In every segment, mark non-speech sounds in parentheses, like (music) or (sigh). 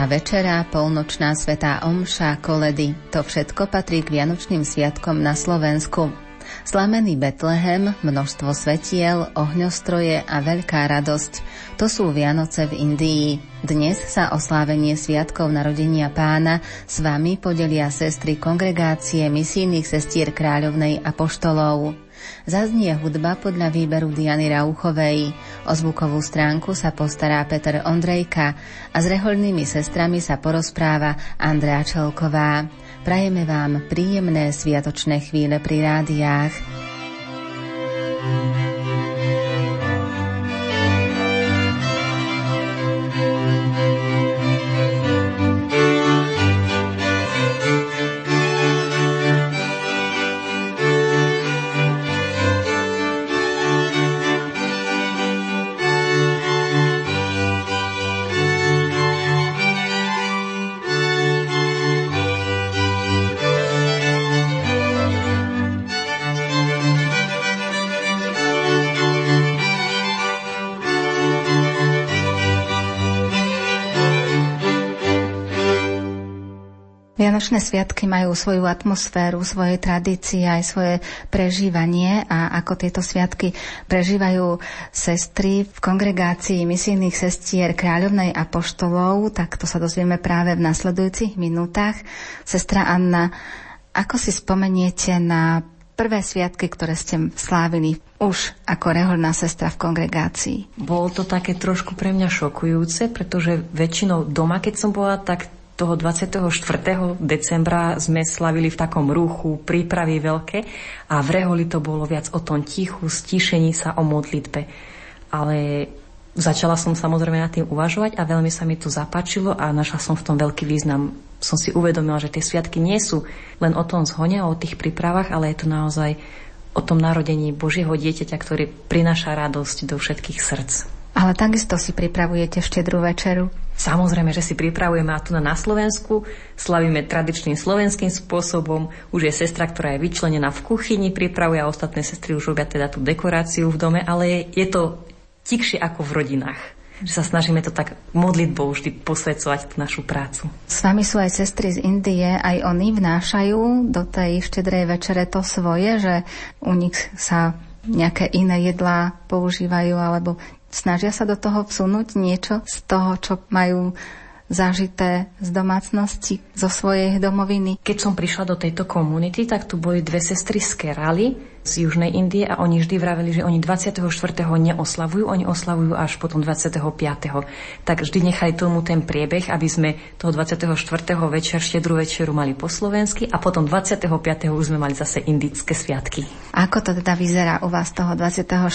Štedrá večera, polnočná svetá omša, koledy, to všetko patrí k Vianočným sviatkom na Slovensku. Slamený Betlehem, množstvo svetiel, ohňostroje a veľká radosť. To sú Vianoce v Indii. Dnes sa o slávenie sviatkov narodenia pána s vami podelia sestry kongregácie misijných sestier kráľovnej a poštolov. Zaznie hudba podľa výberu Diany Rauchovej. O zvukovú stránku sa postará Peter Ondrejka a s rehoľnými sestrami sa porozpráva Andrea Čelková. Prajeme vám príjemné sviatočné chvíle pri rádiách. Vianočné sviatky majú svoju atmosféru, svoje tradície, aj svoje prežívanie a ako tieto sviatky prežívajú sestry v kongregácii misijných sestier kráľovnej a poštolov, tak to sa dozvieme práve v nasledujúcich minútach. Sestra Anna, ako si spomeniete na prvé sviatky, ktoré ste slávili už ako reholná sestra v kongregácii? Bolo to také trošku pre mňa šokujúce, pretože väčšinou doma, keď som bola, tak toho 24. decembra sme slavili v takom ruchu, prípravy veľké a v Reholi to bolo viac o tom tichu, stíšení sa o modlitbe. Ale začala som samozrejme nad tým uvažovať a veľmi sa mi to zapáčilo a našla som v tom veľký význam. Som si uvedomila, že tie sviatky nie sú len o tom zhone, o tých prípravách, ale je to naozaj o tom narodení Božieho dieťaťa, ktorý prináša radosť do všetkých srdc. Ale takisto si pripravujete štedrú večeru. Samozrejme, že si pripravujeme a tu na Slovensku. Slavíme tradičným slovenským spôsobom. Už je sestra, ktorá je vyčlenená v kuchyni, pripravuje a ostatné sestry už robia teda tú dekoráciu v dome, ale je, je to tikšie ako v rodinách že sa snažíme to tak modlitbou vždy posvedcovať tú našu prácu. S vami sú aj sestry z Indie, aj oni vnášajú do tej štedrej večere to svoje, že u nich sa nejaké iné jedlá používajú alebo Snažia sa do toho vsunúť niečo z toho, čo majú zažité z domácnosti, zo svojej domoviny. Keď som prišla do tejto komunity, tak tu boli dve sestry z Kerali, z Južnej Indie a oni vždy vraveli, že oni 24. neoslavujú, oni oslavujú až potom 25. Tak vždy nechali tomu ten priebeh, aby sme toho 24. večer, štedrú večeru mali po slovensky a potom 25. už sme mali zase indické sviatky. Ako to teda vyzerá u vás toho 24.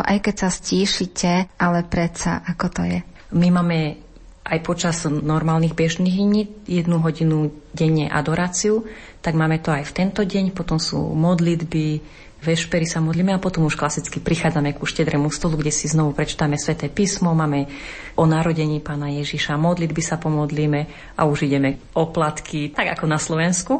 aj keď sa stíšite, ale predsa, ako to je? My máme aj počas normálnych bežných dní, jednu hodinu denne adoráciu, tak máme to aj v tento deň, potom sú modlitby, vešpery sa modlíme a potom už klasicky prichádzame ku štedrému stolu, kde si znovu prečítame sväté písmo, máme o narodení pána Ježiša, modlitby sa pomodlíme a už ideme oplatky, tak ako na Slovensku.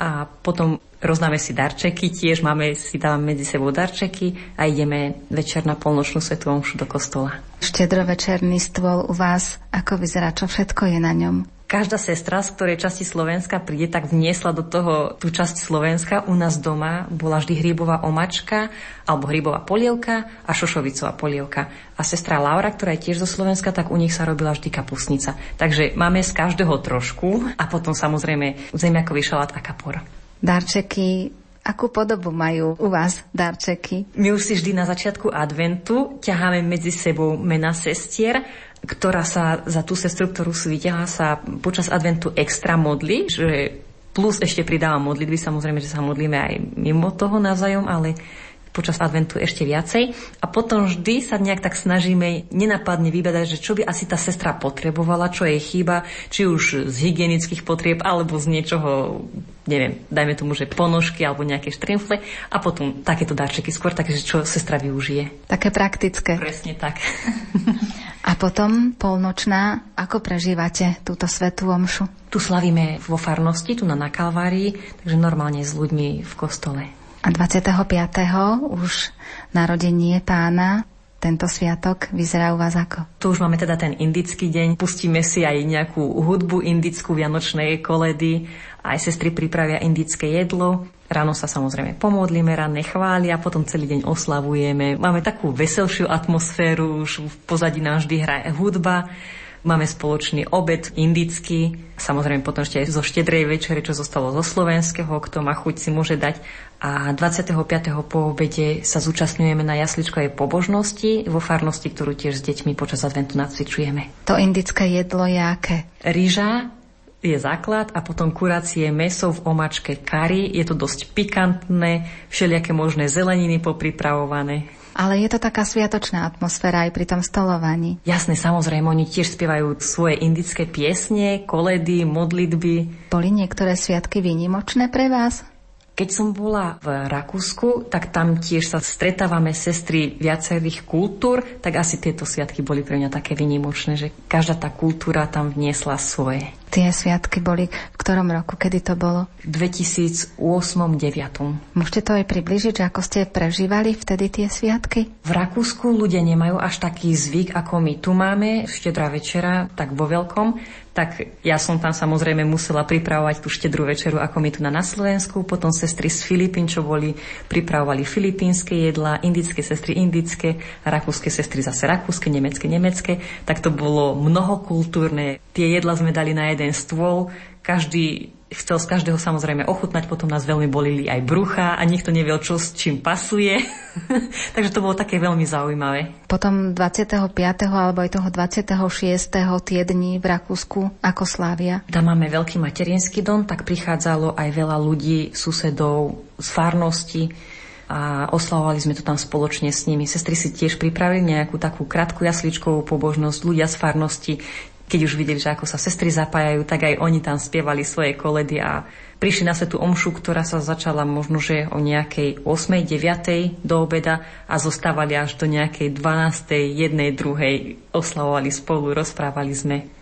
A potom Rozdáme si darčeky, tiež máme, si dávame medzi sebou darčeky a ideme večer na polnočnú svetú omšu do kostola. Štedrovečerný stôl u vás, ako vyzerá, čo všetko je na ňom? Každá sestra, z ktorej časti Slovenska príde, tak vniesla do toho tú časť Slovenska. U nás doma bola vždy hrybová omačka alebo hrybová polievka a šošovicová polievka. A sestra Laura, ktorá je tiež zo Slovenska, tak u nich sa robila vždy kapusnica. Takže máme z každého trošku a potom samozrejme zemiakový šalát a kapor darčeky Akú podobu majú u vás darčeky? My už si vždy na začiatku adventu ťaháme medzi sebou mena sestier, ktorá sa za tú sestru, ktorú si vyťahá, sa počas adventu extra modli, že plus ešte pridáva modlitby, samozrejme, že sa modlíme aj mimo toho navzájom, ale počas adventu ešte viacej. A potom vždy sa nejak tak snažíme nenapadne vybadať, že čo by asi tá sestra potrebovala, čo jej chýba, či už z hygienických potrieb, alebo z niečoho, neviem, dajme tomu, že ponožky alebo nejaké štrimfle a potom takéto darčeky skôr, takže čo sestra využije. Také praktické. Presne tak. (laughs) a potom polnočná, ako prežívate túto svetú omšu? Tu slavíme vo farnosti, tu na, na Kalvárii, takže normálne s ľuďmi v kostole. A 25. už narodenie pána tento sviatok vyzerá u vás ako? Tu už máme teda ten indický deň, pustíme si aj nejakú hudbu indickú, vianočnej koledy, aj sestry pripravia indické jedlo. Ráno sa samozrejme pomodlíme, ranné chváli a potom celý deň oslavujeme. Máme takú veselšiu atmosféru, už v pozadí nám vždy hraje hudba. Máme spoločný obed indický, samozrejme potom ešte aj zo štedrej večere, čo zostalo zo slovenského, kto má chuť si môže dať. A 25. po obede sa zúčastňujeme na jasličkovej pobožnosti vo farnosti, ktorú tiež s deťmi počas adventu nacvičujeme. To indické jedlo je aké? Rýža, je základ a potom kuracie meso v omačke kari. Je to dosť pikantné, všelijaké možné zeleniny popripravované. Ale je to taká sviatočná atmosféra aj pri tom stolovaní. Jasné, samozrejme, oni tiež spievajú svoje indické piesne, koledy, modlitby. Boli niektoré sviatky výnimočné pre vás? Keď som bola v Rakúsku, tak tam tiež sa stretávame sestry viacerých kultúr, tak asi tieto sviatky boli pre mňa také vynimočné, že každá tá kultúra tam vniesla svoje. Tie sviatky boli v ktorom roku, kedy to bolo? V 2008-2009. Môžete to aj približiť, že ako ste prežívali vtedy tie sviatky? V Rakúsku ľudia nemajú až taký zvyk, ako my tu máme, štedrá večera, tak vo veľkom. Tak ja som tam samozrejme musela pripravovať tú štedrú večeru, ako my tu na, Slovensku. Potom sestry z Filipín, čo boli, pripravovali filipínske jedlá, indické sestry indické, rakúske sestry zase rakúske, nemecké, nemecké. Tak to bolo mnohokultúrne. Tie jedla sme dali na jeden stôl, každý chcel z každého samozrejme ochutnať, potom nás veľmi bolili aj brucha a nikto nevedel, čo s čím pasuje. (laughs) Takže to bolo také veľmi zaujímavé. Potom 25. alebo aj toho 26. tie dní v Rakúsku ako Slávia. Tam máme veľký materinský dom, tak prichádzalo aj veľa ľudí, susedov z farnosti a oslavovali sme to tam spoločne s nimi. Sestry si tiež pripravili nejakú takú krátku jasličkovú pobožnosť, ľudia z farnosti keď už videli, že ako sa sestry zapájajú, tak aj oni tam spievali svoje koledy a prišli na svetú omšu, ktorá sa začala možno, že o nejakej 8. 9. do obeda a zostávali až do nejakej 12. 1. 2. oslavovali spolu, rozprávali sme.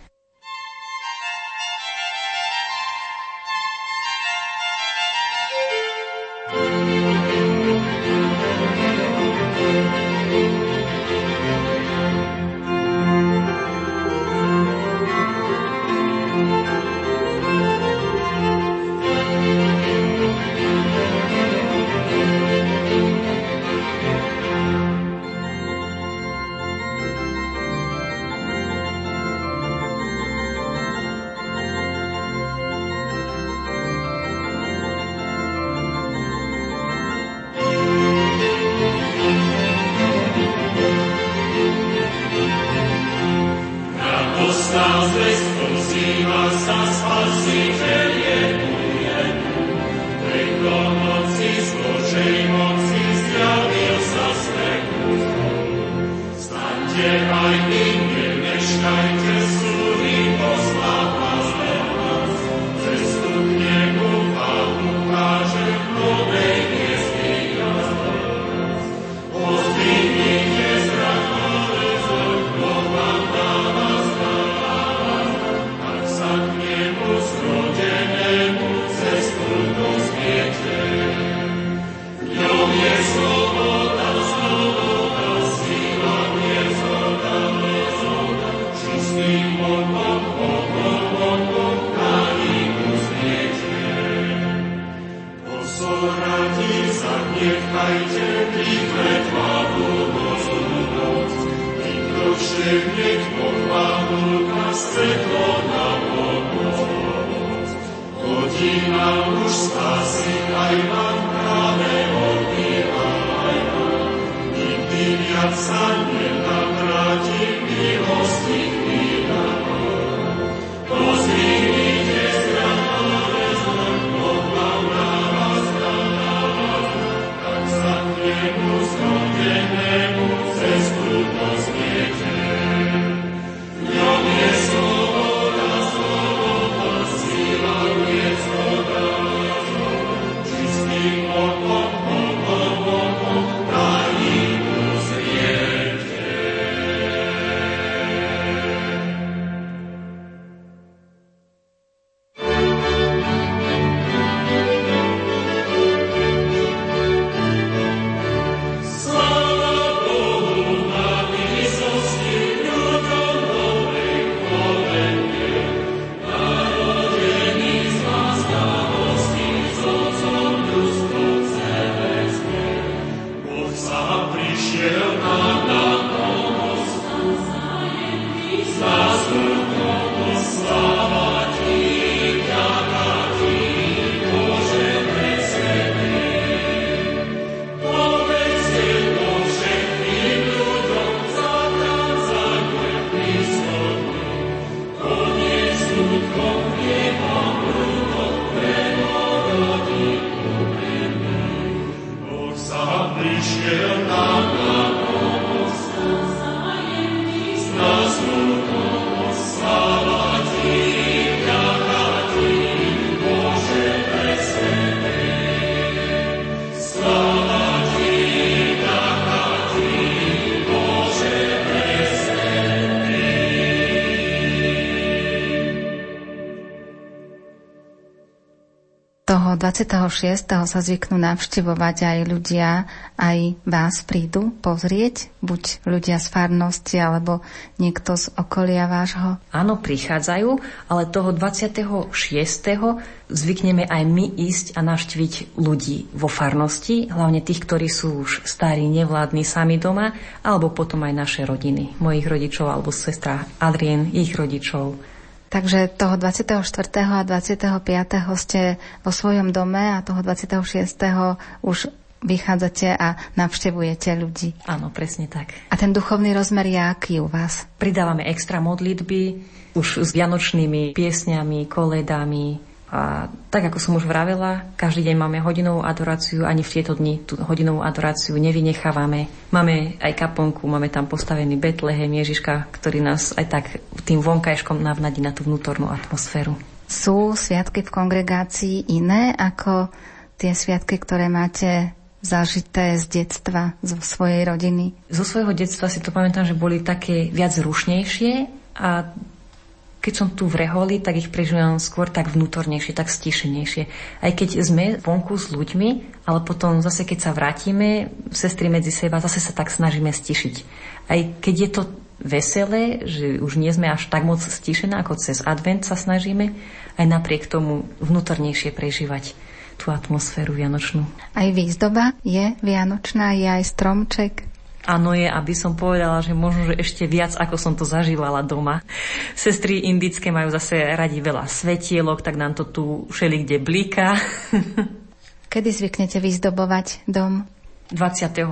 26. sa zvyknú navštevovať aj ľudia, aj vás prídu pozrieť, buď ľudia z farnosti, alebo niekto z okolia vášho? Áno, prichádzajú, ale toho 26. zvykneme aj my ísť a navštíviť ľudí vo farnosti, hlavne tých, ktorí sú už starí, nevládni sami doma, alebo potom aj naše rodiny, mojich rodičov alebo sestra Adrien, ich rodičov. Takže toho 24. a 25. ste vo svojom dome a toho 26. už vychádzate a navštevujete ľudí. Áno, presne tak. A ten duchovný rozmer je aký u vás? Pridávame extra modlitby, už s vianočnými piesňami, koledami, a tak, ako som už vravela, každý deň máme hodinovú adoráciu, ani v tieto dni tú hodinovú adoráciu nevynechávame. Máme aj kaponku, máme tam postavený Betlehem Ježiška, ktorý nás aj tak tým vonkajškom navnadí na tú vnútornú atmosféru. Sú sviatky v kongregácii iné ako tie sviatky, ktoré máte zažité z detstva, zo svojej rodiny? Zo svojho detstva si to pamätám, že boli také viac rušnejšie a keď som tu v reholi, tak ich prežívam skôr tak vnútornejšie, tak stíšenejšie. Aj keď sme vonku s ľuďmi, ale potom zase keď sa vrátime, sestry medzi seba, zase sa tak snažíme stišiť. Aj keď je to veselé, že už nie sme až tak moc stišené, ako cez advent sa snažíme, aj napriek tomu vnútornejšie prežívať tú atmosféru vianočnú. Aj výzdoba je vianočná, je aj stromček? Áno je, aby som povedala, že možno, že ešte viac, ako som to zažívala doma. Sestry indické majú zase radi veľa svetielok, tak nám to tu všeli kde blíka. (laughs) Kedy zvyknete vyzdobovať dom? 23.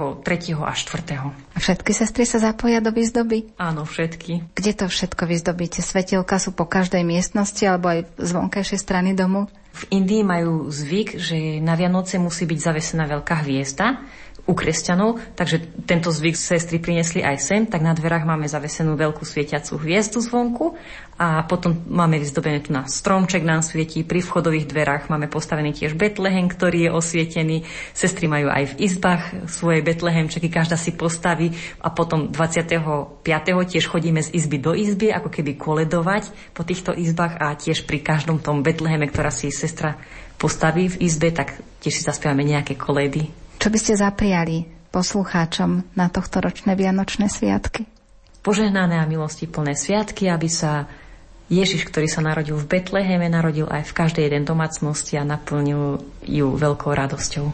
a 4. A všetky sestry sa zapoja do výzdoby? Áno, všetky. Kde to všetko vyzdobíte? Svetielka sú po každej miestnosti alebo aj z vonkajšej strany domu? V Indii majú zvyk, že na Vianoce musí byť zavesená veľká hviezda, u kresťanov, takže tento zvyk sestry priniesli aj sem, tak na dverách máme zavesenú veľkú svietiacu hviezdu zvonku a potom máme vyzdobené tu na stromček nám svietí, pri vchodových dverách máme postavený tiež Betlehem, ktorý je osvietený. Sestry majú aj v izbách svoje Betlehemčeky, každá si postaví a potom 25. tiež chodíme z izby do izby, ako keby koledovať po týchto izbách a tiež pri každom tom Betleheme, ktorá si sestra postaví v izbe, tak tiež si zaspievame nejaké koledy. Čo by ste zapriali poslucháčom na tohto ročné Vianočné sviatky? Požehnané a milosti plné sviatky, aby sa Ježiš, ktorý sa narodil v Betleheme, narodil aj v každej jeden domácnosti a naplnil ju veľkou radosťou.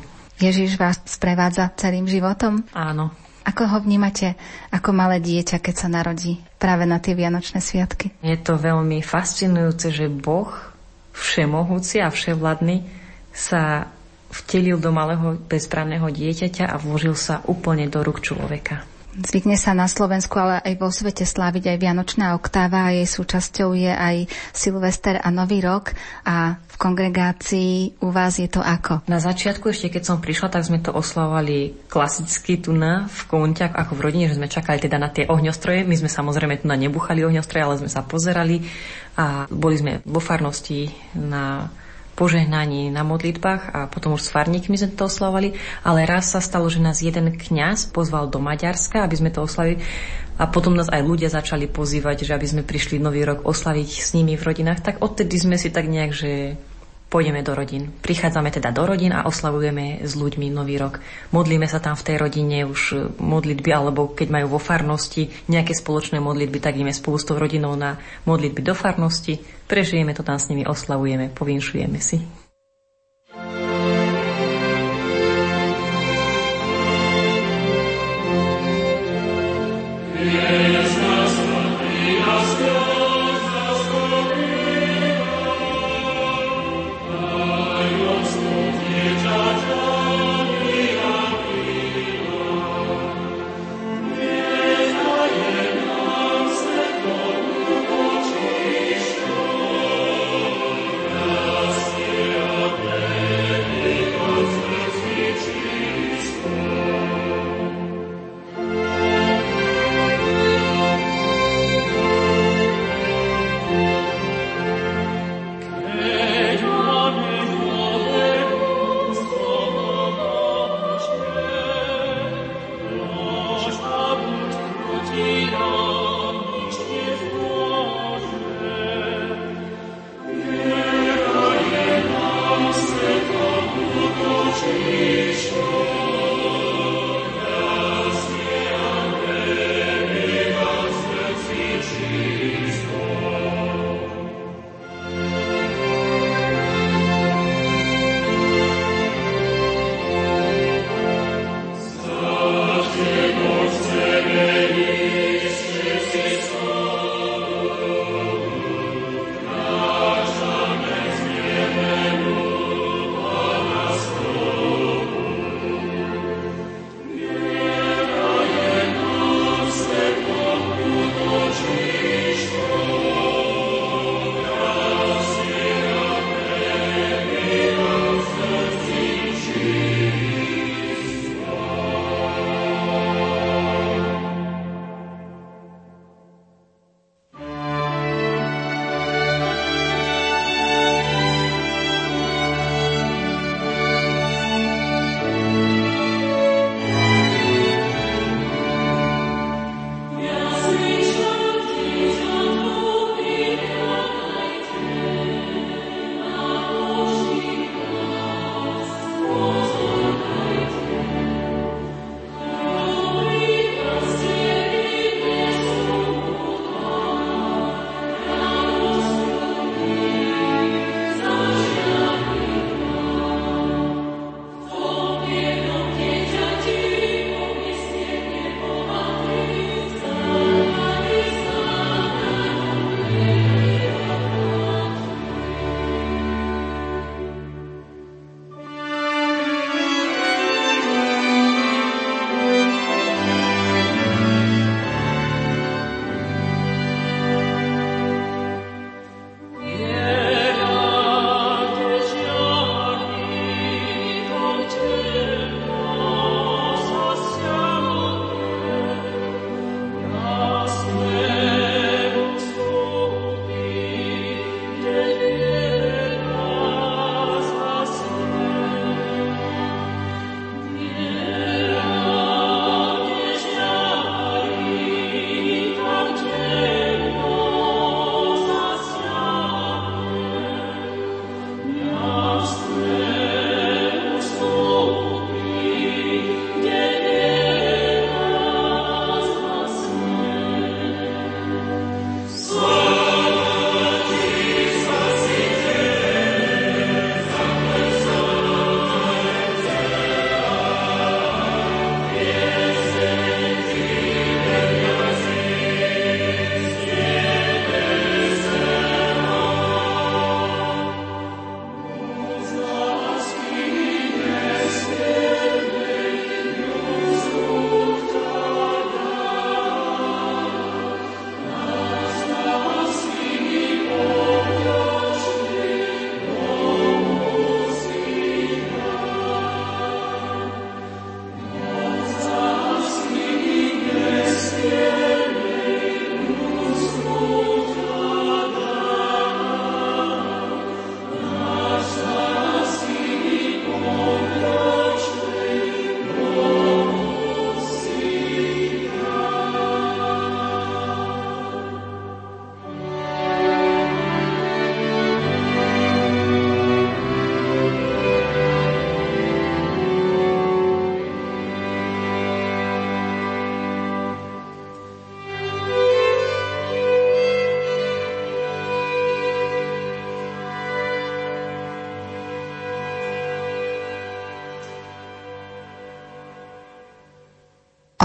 Ježiš vás sprevádza celým životom? Áno. Ako ho vnímate ako malé dieťa, keď sa narodí práve na tie Vianočné sviatky? Je to veľmi fascinujúce, že Boh, všemohúci a vševladný, sa vtelil do malého bezprávneho dieťaťa a vložil sa úplne do rúk človeka. Zvykne sa na Slovensku, ale aj vo svete sláviť aj Vianočná oktáva a jej súčasťou je aj Silvester a Nový rok a v kongregácii u vás je to ako? Na začiatku ešte keď som prišla, tak sme to oslavovali klasicky tu na v Konťach ako v rodine, že sme čakali teda na tie ohňostroje. My sme samozrejme tu na nebuchali ohňostroje, ale sme sa pozerali a boli sme vo farnosti na požehnaní na modlitbách a potom už s farníkmi sme to oslavovali, ale raz sa stalo, že nás jeden kňaz pozval do Maďarska, aby sme to oslavili a potom nás aj ľudia začali pozývať, že aby sme prišli nový rok oslaviť s nimi v rodinách, tak odtedy sme si tak nejak, že pôjdeme do rodín. Prichádzame teda do rodín a oslavujeme s ľuďmi Nový rok. Modlíme sa tam v tej rodine už modlitby, alebo keď majú vo farnosti nejaké spoločné modlitby, tak ideme spolu s tou rodinou na modlitby do farnosti, prežijeme to tam s nimi, oslavujeme, povinšujeme si.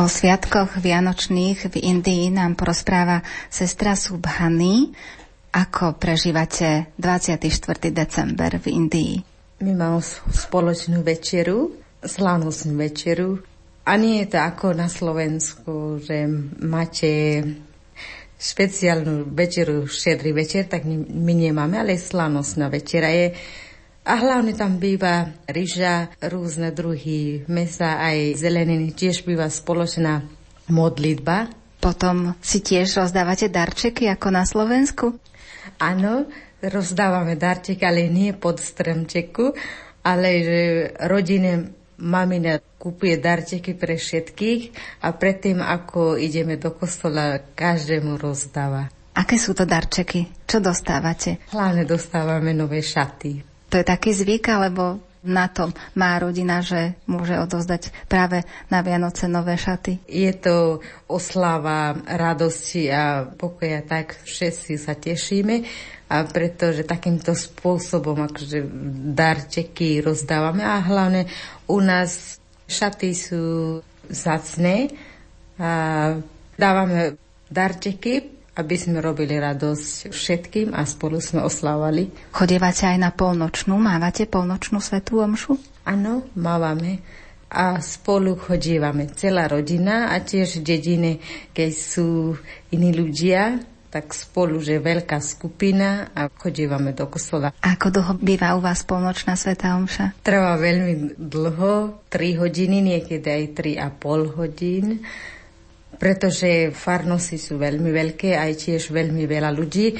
O sviatkoch vianočných v Indii nám porozpráva sestra Subhany. Ako prežívate 24. december v Indii? My máme spoločnú večeru, slávnostnú večeru. A nie je to ako na Slovensku, že máte špeciálnu večeru, štedrý večer, tak my nemáme, ale slávnostná večera je a hlavne tam býva ryža, rôzne druhy mesa, aj zeleniny, tiež býva spoločná modlitba. Potom si tiež rozdávate darčeky ako na Slovensku? Áno, rozdávame darčeky, ale nie pod stromčeku, ale že rodine mamina kúpuje darčeky pre všetkých a predtým, ako ideme do kostola, každému rozdáva. Aké sú to darčeky? Čo dostávate? Hlavne dostávame nové šaty. To je taký zvyk, alebo na to má rodina, že môže odozdať práve na Vianoce nové šaty? Je to oslava radosti a pokoja, tak všetci sa tešíme a pretože takýmto spôsobom akože darčeky rozdávame a hlavne u nás šaty sú zacné a dávame darčeky aby sme robili radosť všetkým a spolu sme oslávali. Chodievate aj na polnočnú? Mávate polnočnú svetú omšu? Áno, mávame a spolu chodívame celá rodina a tiež dediny, keď sú iní ľudia, tak spolu, že veľká skupina a chodívame do kostola. A ako dlho býva u vás polnočná sveta omša? Trvá veľmi dlho, 3 hodiny, niekedy aj 3,5 hodín pretože farnosti sú veľmi veľké, aj tiež veľmi veľa ľudí.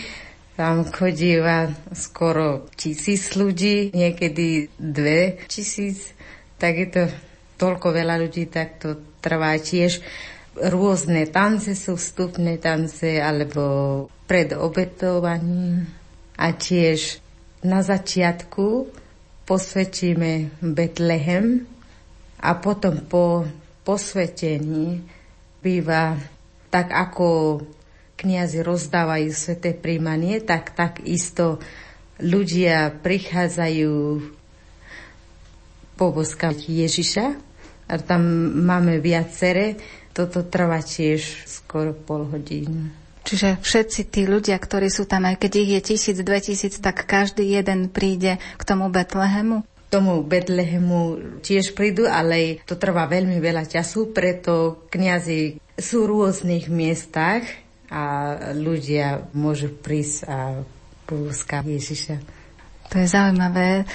Tam chodíva skoro tisíc ľudí, niekedy dve tisíc, tak je to toľko veľa ľudí, tak to trvá tiež. Rôzne tance sú vstupné tance, alebo pred obetovaním. A tiež na začiatku posvetíme Betlehem a potom po posvetení býva tak ako kniazy rozdávajú sveté príjmanie, tak takisto ľudia prichádzajú poboskať Ježiša a tam máme viacere. Toto trvá tiež skoro pol hodinu. Čiže všetci tí ľudia, ktorí sú tam, aj keď ich je tisíc, dve tisíc, tak každý jeden príde k tomu Betlehemu? Tomu Betlehemu tiež prídu, ale to trvá veľmi veľa času, preto kňazi sú v rôznych miestach a ľudia môžu prísť a púskať Ježiša. To je zaujímavé,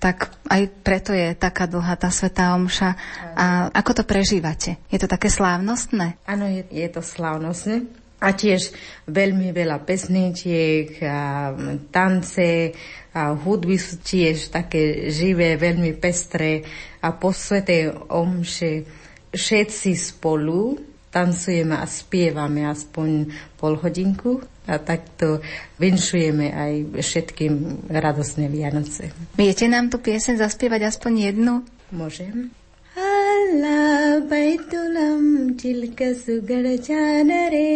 tak aj preto je taká dlhá tá svetá omša. A ako to prežívate? Je to také slávnostné? Áno, je, je to slávnostné. A tiež veľmi veľa pesničiek, a tance, a hudby sú tiež také živé, veľmi pestré a po svetej omše všetci spolu tancujeme a spievame aspoň pol hodinku a takto vinšujeme aj všetkým radosné Vianoce. Viete nám tu piesen zaspievať aspoň jednu? Môžem. अल्लाह बैतुलम चिल्क सुगड़ जान रे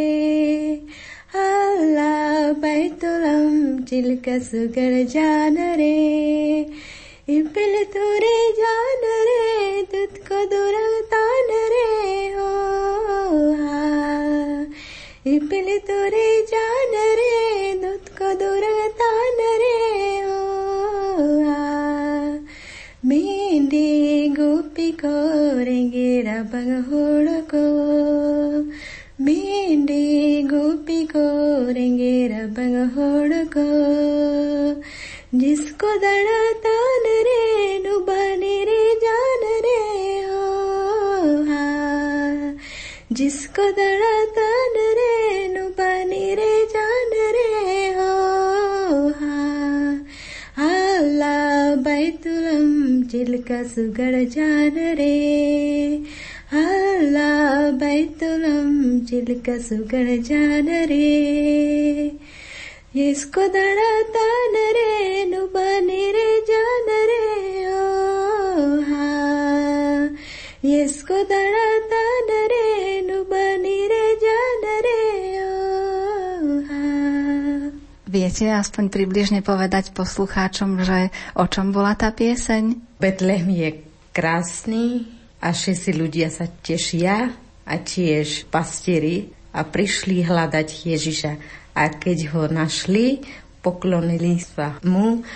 अल्लाह बैतुलम चिल्क सुगड़ जान रे इपिल तुरे जान रे दुत को दुरतान रे हो इपिल तुरे गोपी कोरेंगे रबंग होड़को मेंढे गोपी कोरेंगे रबंग होड़को जिसको दड़ा तान रे नुबाने रे जान रे हो हाँ जिसको दड़ा तान చిలుక సుగడజాన రే అల్లా బైతులం చిలుక जान रे। इसको दड़तान रे, नुबने रे, जान रे। ओ हा इसको दड़तान रे, नुबने रे, जान Viete aspoň približne povedať poslucháčom, že o čom bola tá pieseň? Betlehem je krásny a všetci ľudia sa tešia a tiež pastieri a prišli hľadať Ježiša. A keď ho našli, poklonili sa mu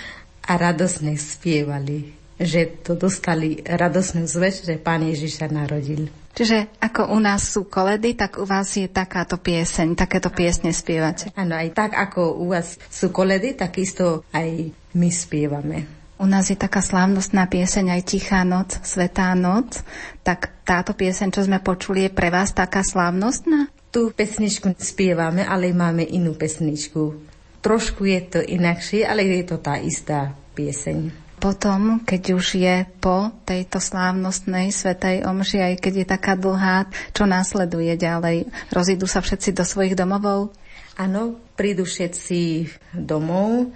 a radosne spievali, že to dostali radosnú zväz, že Pán Ježiš sa narodil. Čiže ako u nás sú koledy, tak u vás je takáto pieseň, takéto piesne spievate. Áno, aj tak ako u vás sú koledy, takisto aj my spievame. U nás je taká slávnostná pieseň aj Tichá noc, Svetá noc. Tak táto pieseň, čo sme počuli, je pre vás taká slávnostná? Tú pesničku spievame, ale máme inú pesničku. Trošku je to inakšie, ale je to tá istá pieseň. Potom, keď už je po tejto slávnostnej svetej omši, aj keď je taká dlhá, čo následuje ďalej? Rozídu sa všetci do svojich domovov? Áno, prídu všetci domov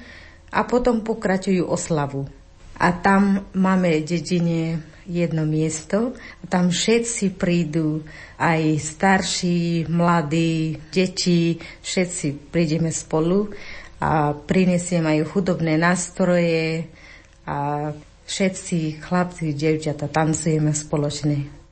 a potom pokračujú oslavu. A tam máme dedine jedno miesto. Tam všetci prídu, aj starší, mladí, deti, všetci prídeme spolu a prinesiem aj chudobné nástroje a všetci chlapci, devčata tancujeme spoločne.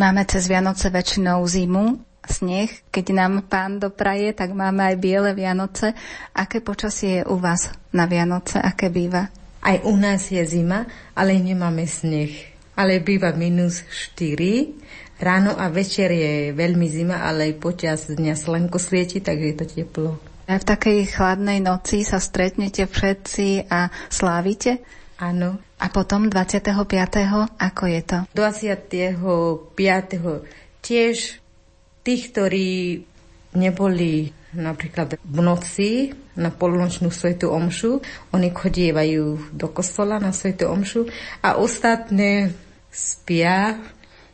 Máme cez Vianoce väčšinou zimu, sneh. Keď nám pán dopraje, tak máme aj biele Vianoce. Aké počasie je u vás na Vianoce? Aké býva? Aj u nás je zima, ale nemáme sneh. Ale býva minus 4. Ráno a večer je veľmi zima, ale aj počas dňa slnko svieti, tak je to teplo. A v takej chladnej noci sa stretnete všetci a slávite? Áno. A potom 25. ako je to? 25. tiež tých, ktorí neboli napríklad v noci na polnočnú svetu omšu, oni chodievajú do kostola na svetu omšu a ostatné spia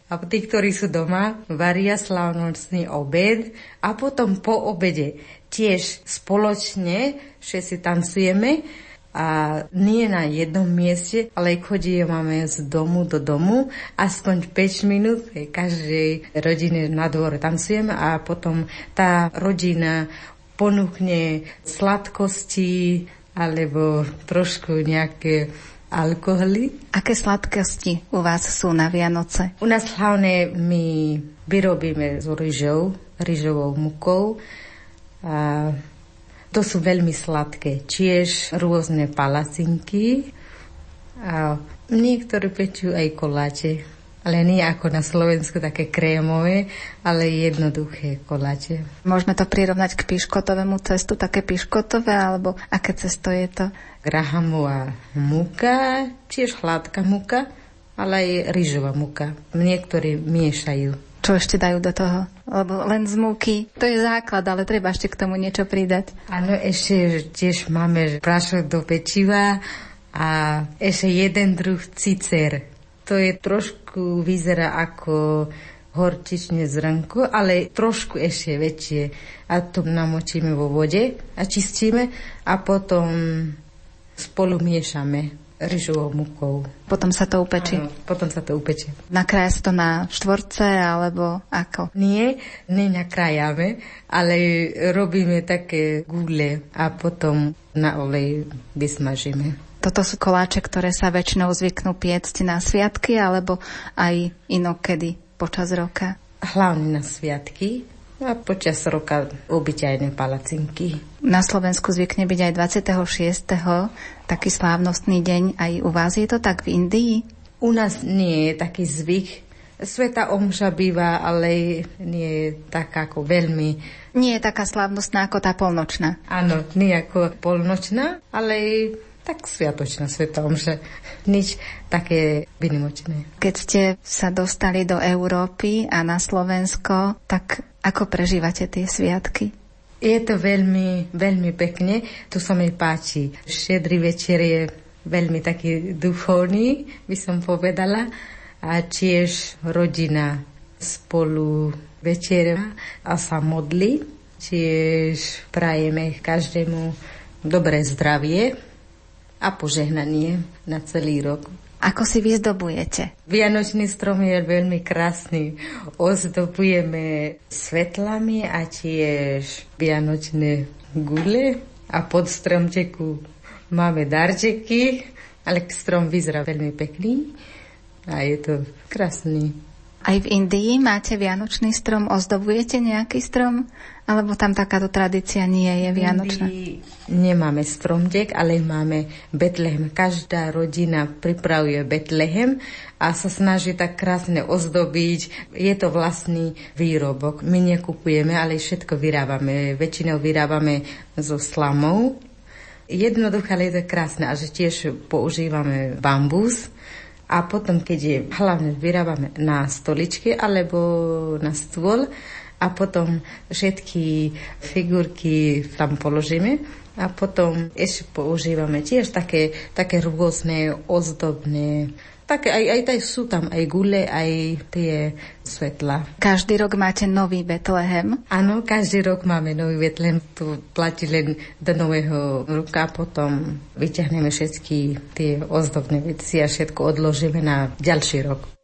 a tí, ktorí sú doma, varia slávnostný obed a potom po obede tiež spoločne všetci tancujeme a nie na jednom mieste, ale chodíme z domu do domu, aspoň 5 minút každej rodine na dvore tancujeme a potom tá rodina ponúkne sladkosti alebo trošku nejaké alkoholy. Aké sladkosti u vás sú na Vianoce? U nás hlavne my vyrobíme s rýžou, rýžovou mukou. A to sú veľmi sladké. Tiež rôzne palacinky a niektorí pečú aj koláče. Ale nie ako na Slovensku také krémové, ale jednoduché koláče. Môžeme to prirovnať k piškotovému cestu, také piškotové, alebo aké cesto je to? Grahamová muka, tiež hladká muka, ale aj rýžová muka. Niektorí miešajú. Čo ešte dajú do toho? Lebo len z múky, to je základ, ale treba ešte k tomu niečo pridať. Áno, ešte tiež máme prášok do pečiva a ešte jeden druh cicer. To je trošku, vyzerá ako horčičné zrnko, ale trošku ešte väčšie. A to namočíme vo vode a čistíme a potom spolu miešame ryžovou mukou. Potom sa to upečí? Áno, potom sa to upečie. Nakrája sa to na štvorce, alebo ako? Nie, nenakrájame, ale robíme také gule a potom na olej vysmažíme. Toto sú koláče, ktoré sa väčšinou zvyknú piecť na sviatky, alebo aj inokedy počas roka? Hlavne na sviatky, a počas roka obyčajné palacinky. Na Slovensku zvykne byť aj 26. taký slávnostný deň. Aj u vás je to tak v Indii? U nás nie je taký zvyk. Sveta omša býva, ale nie je taká ako veľmi... Nie je taká slávnostná ako tá polnočná. Áno, nie ako polnočná, ale tak sviatočná sveta (laughs) omša. Nič také vynimočné. Keď ste sa dostali do Európy a na Slovensko, tak ako prežívate tie sviatky? Je to veľmi, veľmi pekne. Tu sa mi páči. Šedrý večer je veľmi taký duchovný, by som povedala. A tiež rodina spolu večera a sa modli. Tiež prajeme každému dobré zdravie a požehnanie na celý rok. Ako si vyzdobujete? Vianočný strom je veľmi krásny. Ozdobujeme svetlami a tiež vianočné gule a pod stromčeku máme darčeky, ale strom vyzerá veľmi pekný a je to krásny. Aj v Indii máte vianočný strom? Ozdobujete nejaký strom? Alebo tam takáto tradícia nie je vianočná? Nemáme stromdek, ale máme Betlehem. Každá rodina pripravuje Betlehem a sa snaží tak krásne ozdobiť. Je to vlastný výrobok. My nekupujeme, ale všetko vyrábame. Väčšinou vyrábame zo slamov. Jednoduché, ale je to krásne a že tiež používame bambus. A potom, keď je, hlavne vyrábame na stoličke alebo na stôl, a potom všetky figurky tam položíme. A potom ešte používame tiež také, také rôzne ozdobné také aj, aj, aj sú tam aj gule, aj tie svetla. Každý rok máte nový Betlehem? Áno, každý rok máme nový Betlehem. Tu platí len do nového roka, potom vyťahneme všetky tie ozdobné veci a všetko odložíme na ďalší rok.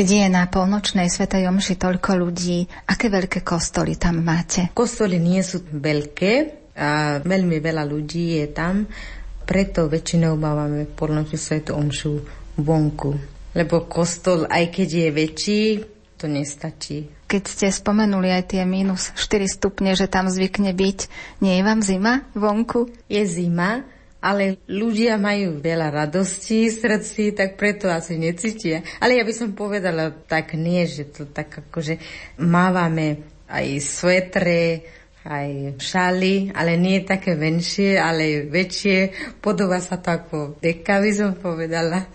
Keď je na polnočnej Svetej Omši toľko ľudí, aké veľké kostoly tam máte? Kostoly nie sú veľké a veľmi veľa ľudí je tam, preto väčšinou máme polnočnú Svetú Omšu vonku. Lebo kostol, aj keď je väčší, to nestačí. Keď ste spomenuli aj tie minus 4 stupne, že tam zvykne byť, nie je vám zima vonku? Je zima, ale ľudia majú veľa radosti v srdci, tak preto asi necítia. Ale ja by som povedala tak nie, že to tak akože mávame aj svetre, aj šaly, ale nie také menšie, ale väčšie. Podoba sa to ako deka, by som povedala.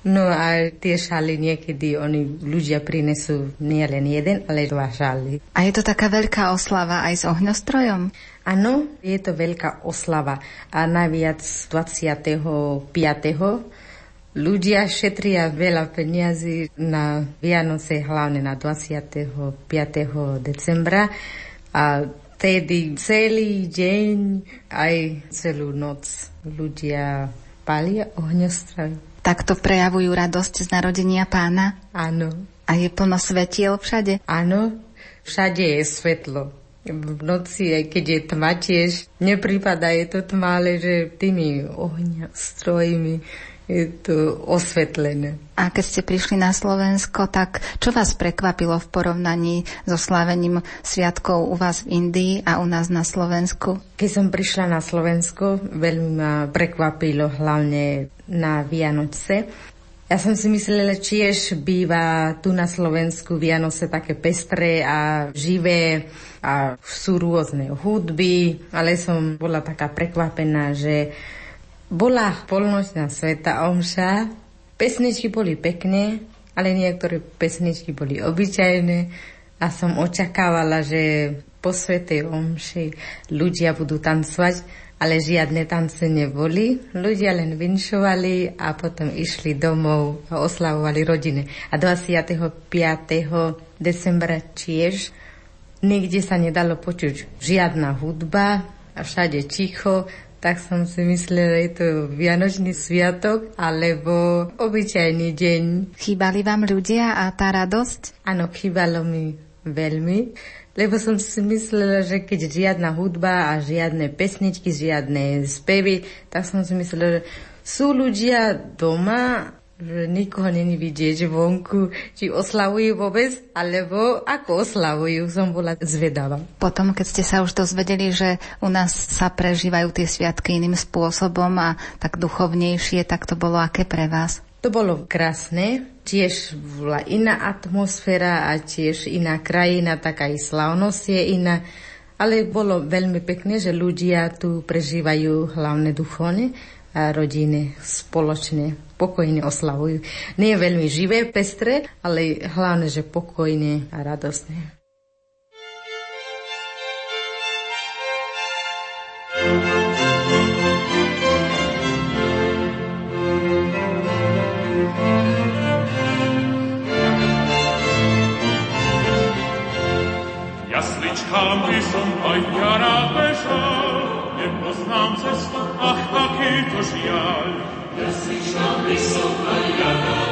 No a tie šaly niekedy oni ľudia prinesú nie len jeden, ale dva šaly. A je to taká veľká oslava aj s ohňostrojom? Áno, je to veľká oslava. A najviac 25. Ľudia šetria veľa peniazy na Vianoce, hlavne na 25. decembra. A tedy celý deň, aj celú noc ľudia palia ohňostroj. Takto prejavujú radosť z narodenia pána? Áno. A je plno svetiel všade? Áno, všade je svetlo. V noci, aj keď je tma tiež, nepripada je to tma, ale že tými ohňa, strojmi je to osvetlené. A keď ste prišli na Slovensko, tak čo vás prekvapilo v porovnaní so slavením sviatkov u vás v Indii a u nás na Slovensku? Keď som prišla na Slovensko, veľmi ma prekvapilo hlavne na Vianoce. Ja som si myslela, tiež býva tu na Slovensku Vianoce také pestré a živé a sú rôzne hudby, ale som bola taká prekvapená, že bola polnočná sveta omša Pesničky boli pekné, ale niektoré pesničky boli obyčajné a som očakávala, že po Svetej Omši ľudia budú tancovať, ale žiadne tance neboli. Ľudia len vinšovali a potom išli domov a oslavovali rodiny. A 25. decembra tiež nikde sa nedalo počuť žiadna hudba a všade ticho, tak som si myslela, je to Vianočný sviatok alebo obyčajný deň. Chýbali vám ľudia a tá radosť? Áno, chýbalo mi veľmi, lebo som si myslela, že keď žiadna hudba a žiadne pesničky, žiadne spevy, tak som si myslela, že sú ľudia doma že nikoho není vidieť vonku, či oslavujú vôbec, alebo ako oslavujú, som bola zvedavá. Potom, keď ste sa už dozvedeli, že u nás sa prežívajú tie sviatky iným spôsobom a tak duchovnejšie, tak to bolo aké pre vás? To bolo krásne, tiež bola iná atmosféra a tiež iná krajina, taká i slavnosť je iná. Ale bolo veľmi pekné, že ľudia tu prežívajú hlavne duchovne a rodiny spoločne pokojne oslavujú. Nie je veľmi živé, pestre, ale hlavne, že pokojne a radostne. Jasličkám by som aj ja bežal, nepoznám cestu, ach, aký to žiaľ. Jasličná vysoká jana beža,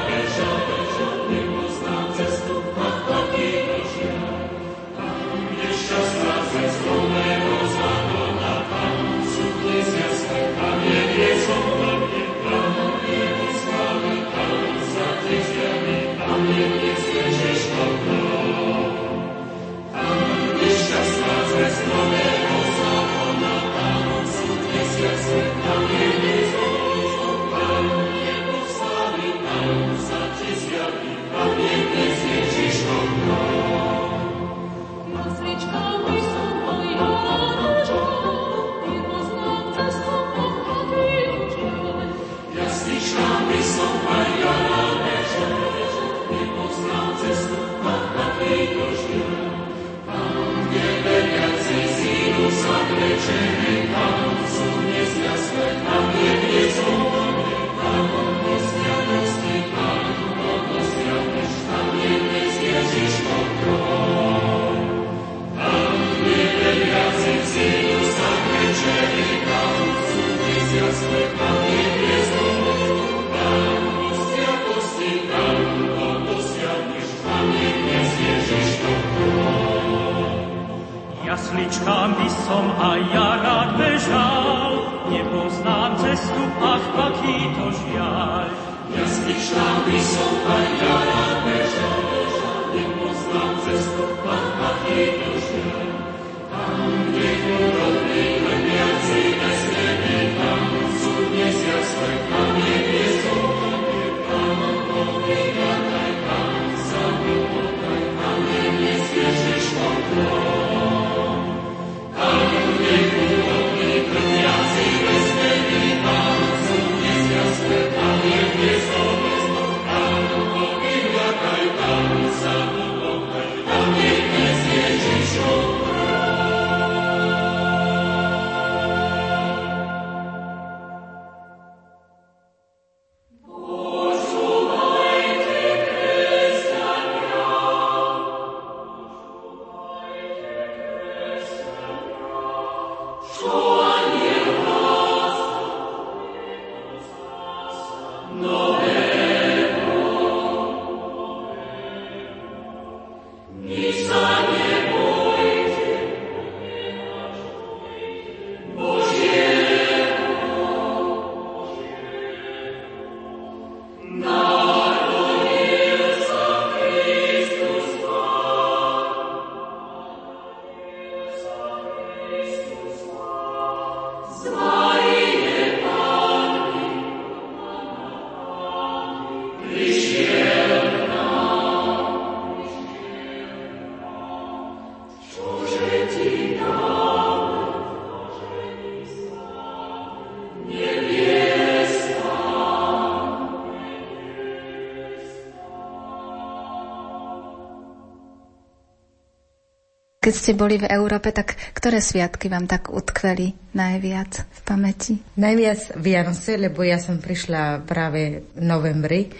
Keď ste boli v Európe, tak ktoré sviatky vám tak utkveli najviac v pamäti? Najviac Vianoce, lebo ja som prišla práve v novembri.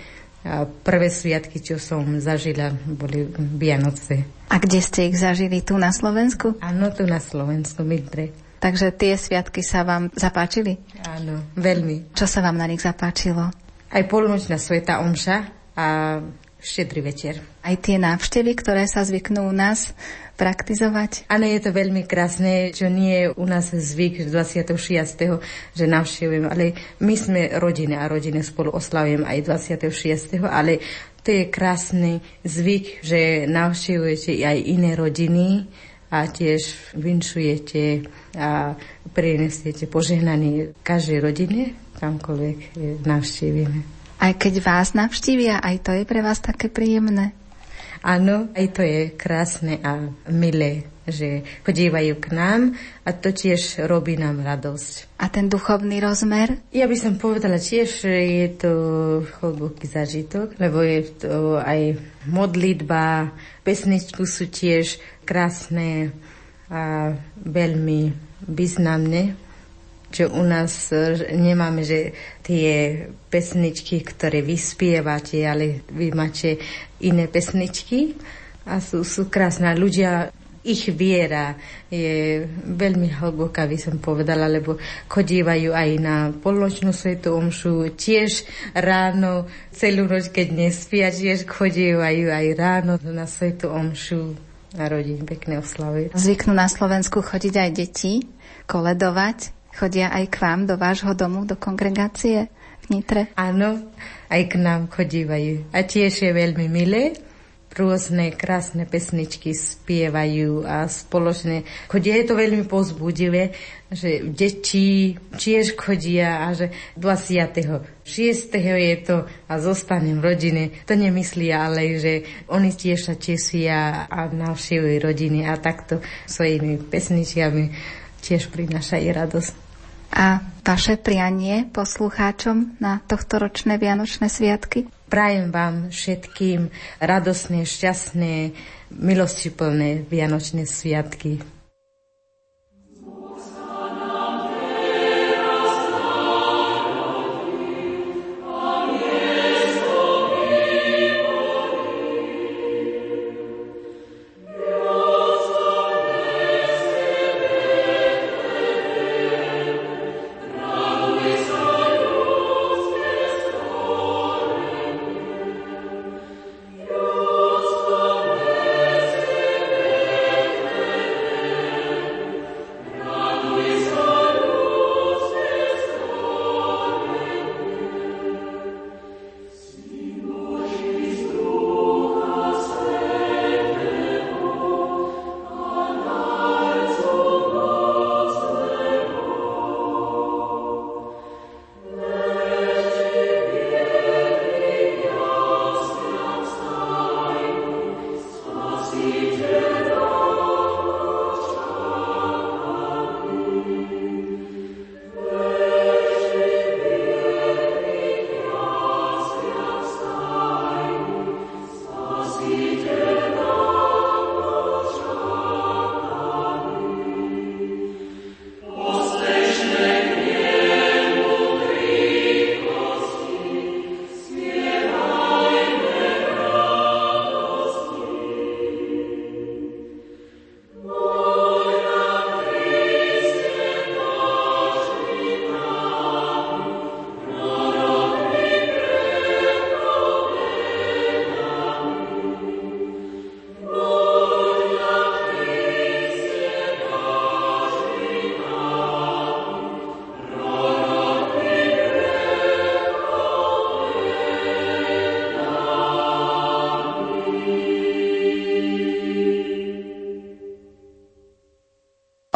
A prvé sviatky, čo som zažila, boli Vianoce. A kde ste ich zažili? Tu na Slovensku? Áno, tu na Slovensku, Midre. Takže tie sviatky sa vám zapáčili? Áno, veľmi. Čo sa vám na nich zapáčilo? Aj polnočná sveta omša a štedrý večer. Aj tie návštevy, ktoré sa zvyknú u nás praktizovať? Áno, je to veľmi krásne, čo nie je u nás zvyk 26. že navštevujem, ale my sme rodiny a rodiny spolu oslavujem aj 26. ale to je krásny zvyk, že navštevujete aj iné rodiny a tiež vinšujete a prinesiete požehnanie každej rodine, kamkoľvek navštívime. Aj keď vás navštívia, aj to je pre vás také príjemné? Áno, aj to je krásne a milé, že chodívajú k nám a to tiež robí nám radosť. A ten duchovný rozmer? Ja by som povedala tiež, že je to hlboký zažitok, lebo je to aj modlitba, pesničku sú tiež krásne a veľmi významné že u nás nemáme, že tie pesničky, ktoré vy spievate, ale vy máte iné pesničky a sú, sú krásne. Ľudia, ich viera je veľmi hlboká, by som povedala, lebo chodívajú aj na polnočnú svetu omšu, tiež ráno, celú noc, keď nespia, tiež chodívajú aj ráno na svetu omšu a rodín pekné oslavy. Zvyknú na Slovensku chodiť aj deti, koledovať. Chodia aj k vám do vášho domu, do kongregácie v Nitre? Áno, aj k nám chodívajú. A tiež je veľmi milé. Rôzne krásne pesničky spievajú a spoločne chodia. Je to veľmi pozbudivé, že deti tiež chodia a že 26. je to a zostanem v rodine. To nemyslia, ale že oni tiež sa tesia a navštevujú rodiny a takto svojimi pesničiami tiež prinášajú radosť. A vaše prianie poslucháčom na tohto ročné Vianočné sviatky? Prajem vám všetkým radosné, šťastné, milostiplné Vianočné sviatky.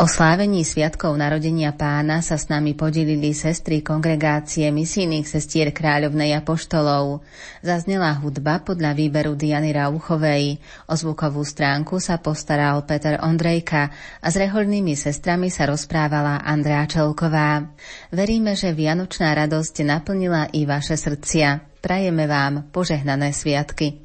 O slávení sviatkov narodenia pána sa s nami podelili sestry kongregácie misijných sestier kráľovnej apoštolov. Zaznela hudba podľa výberu Diany Rauchovej. O zvukovú stránku sa postaral Peter Ondrejka a s reholnými sestrami sa rozprávala Andrea Čelková. Veríme, že vianočná radosť naplnila i vaše srdcia. Prajeme vám požehnané sviatky.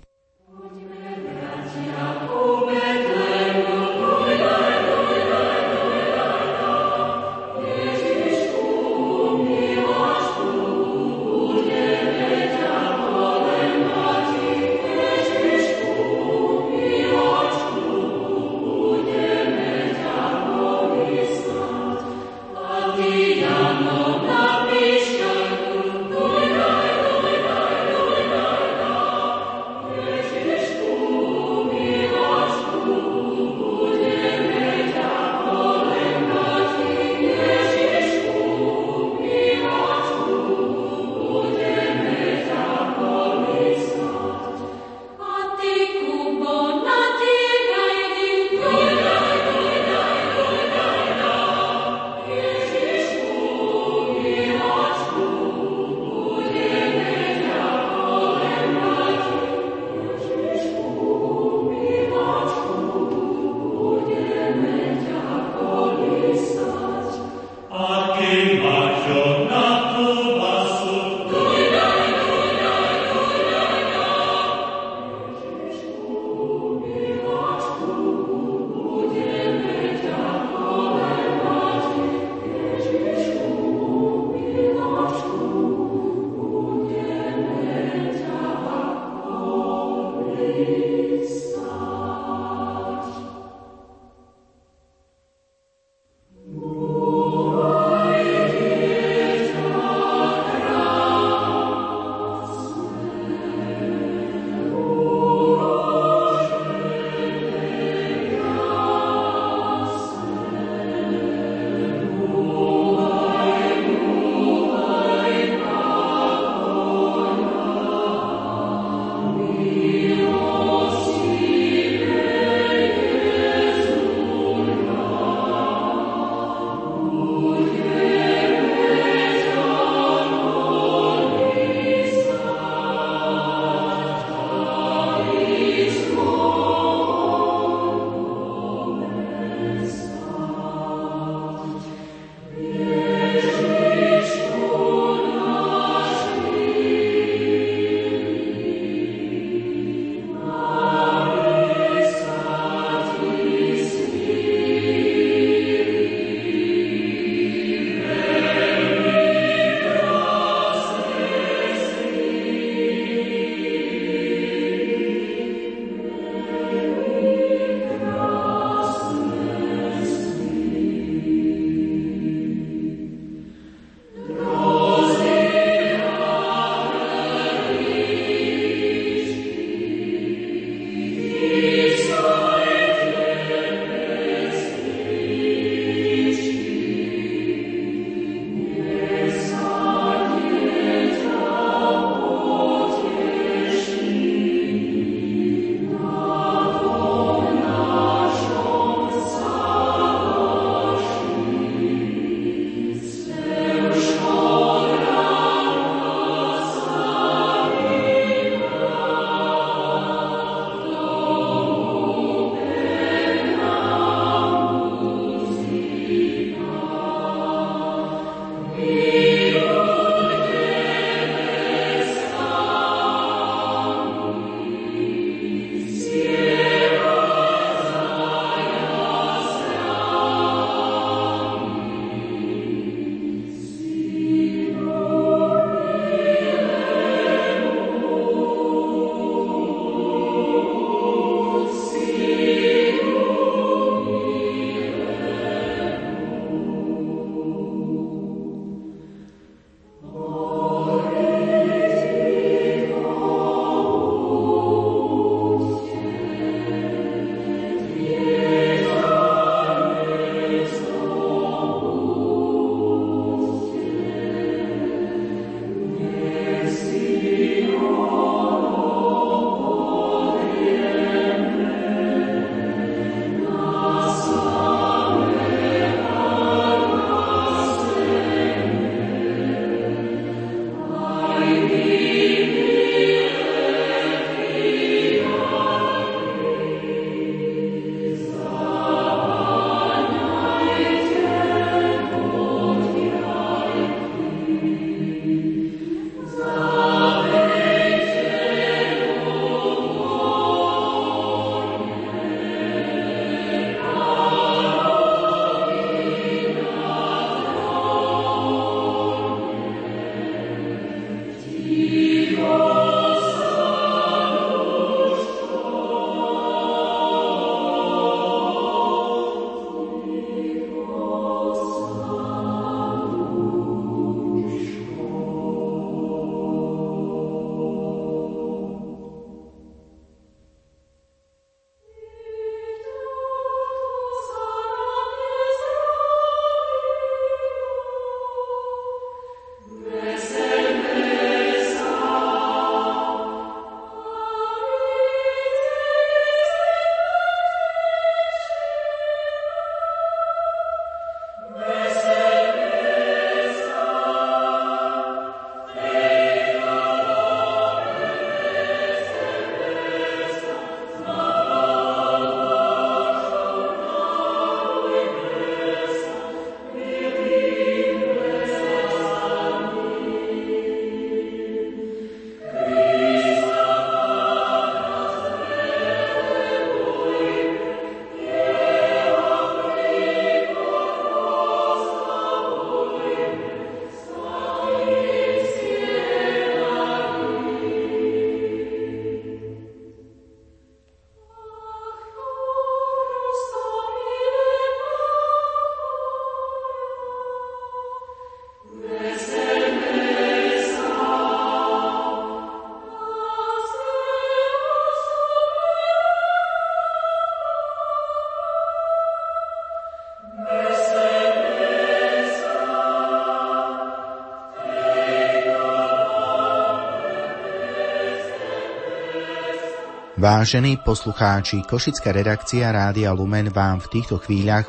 Vážení poslucháči, Košická redakcia Rádia Lumen vám v týchto chvíľach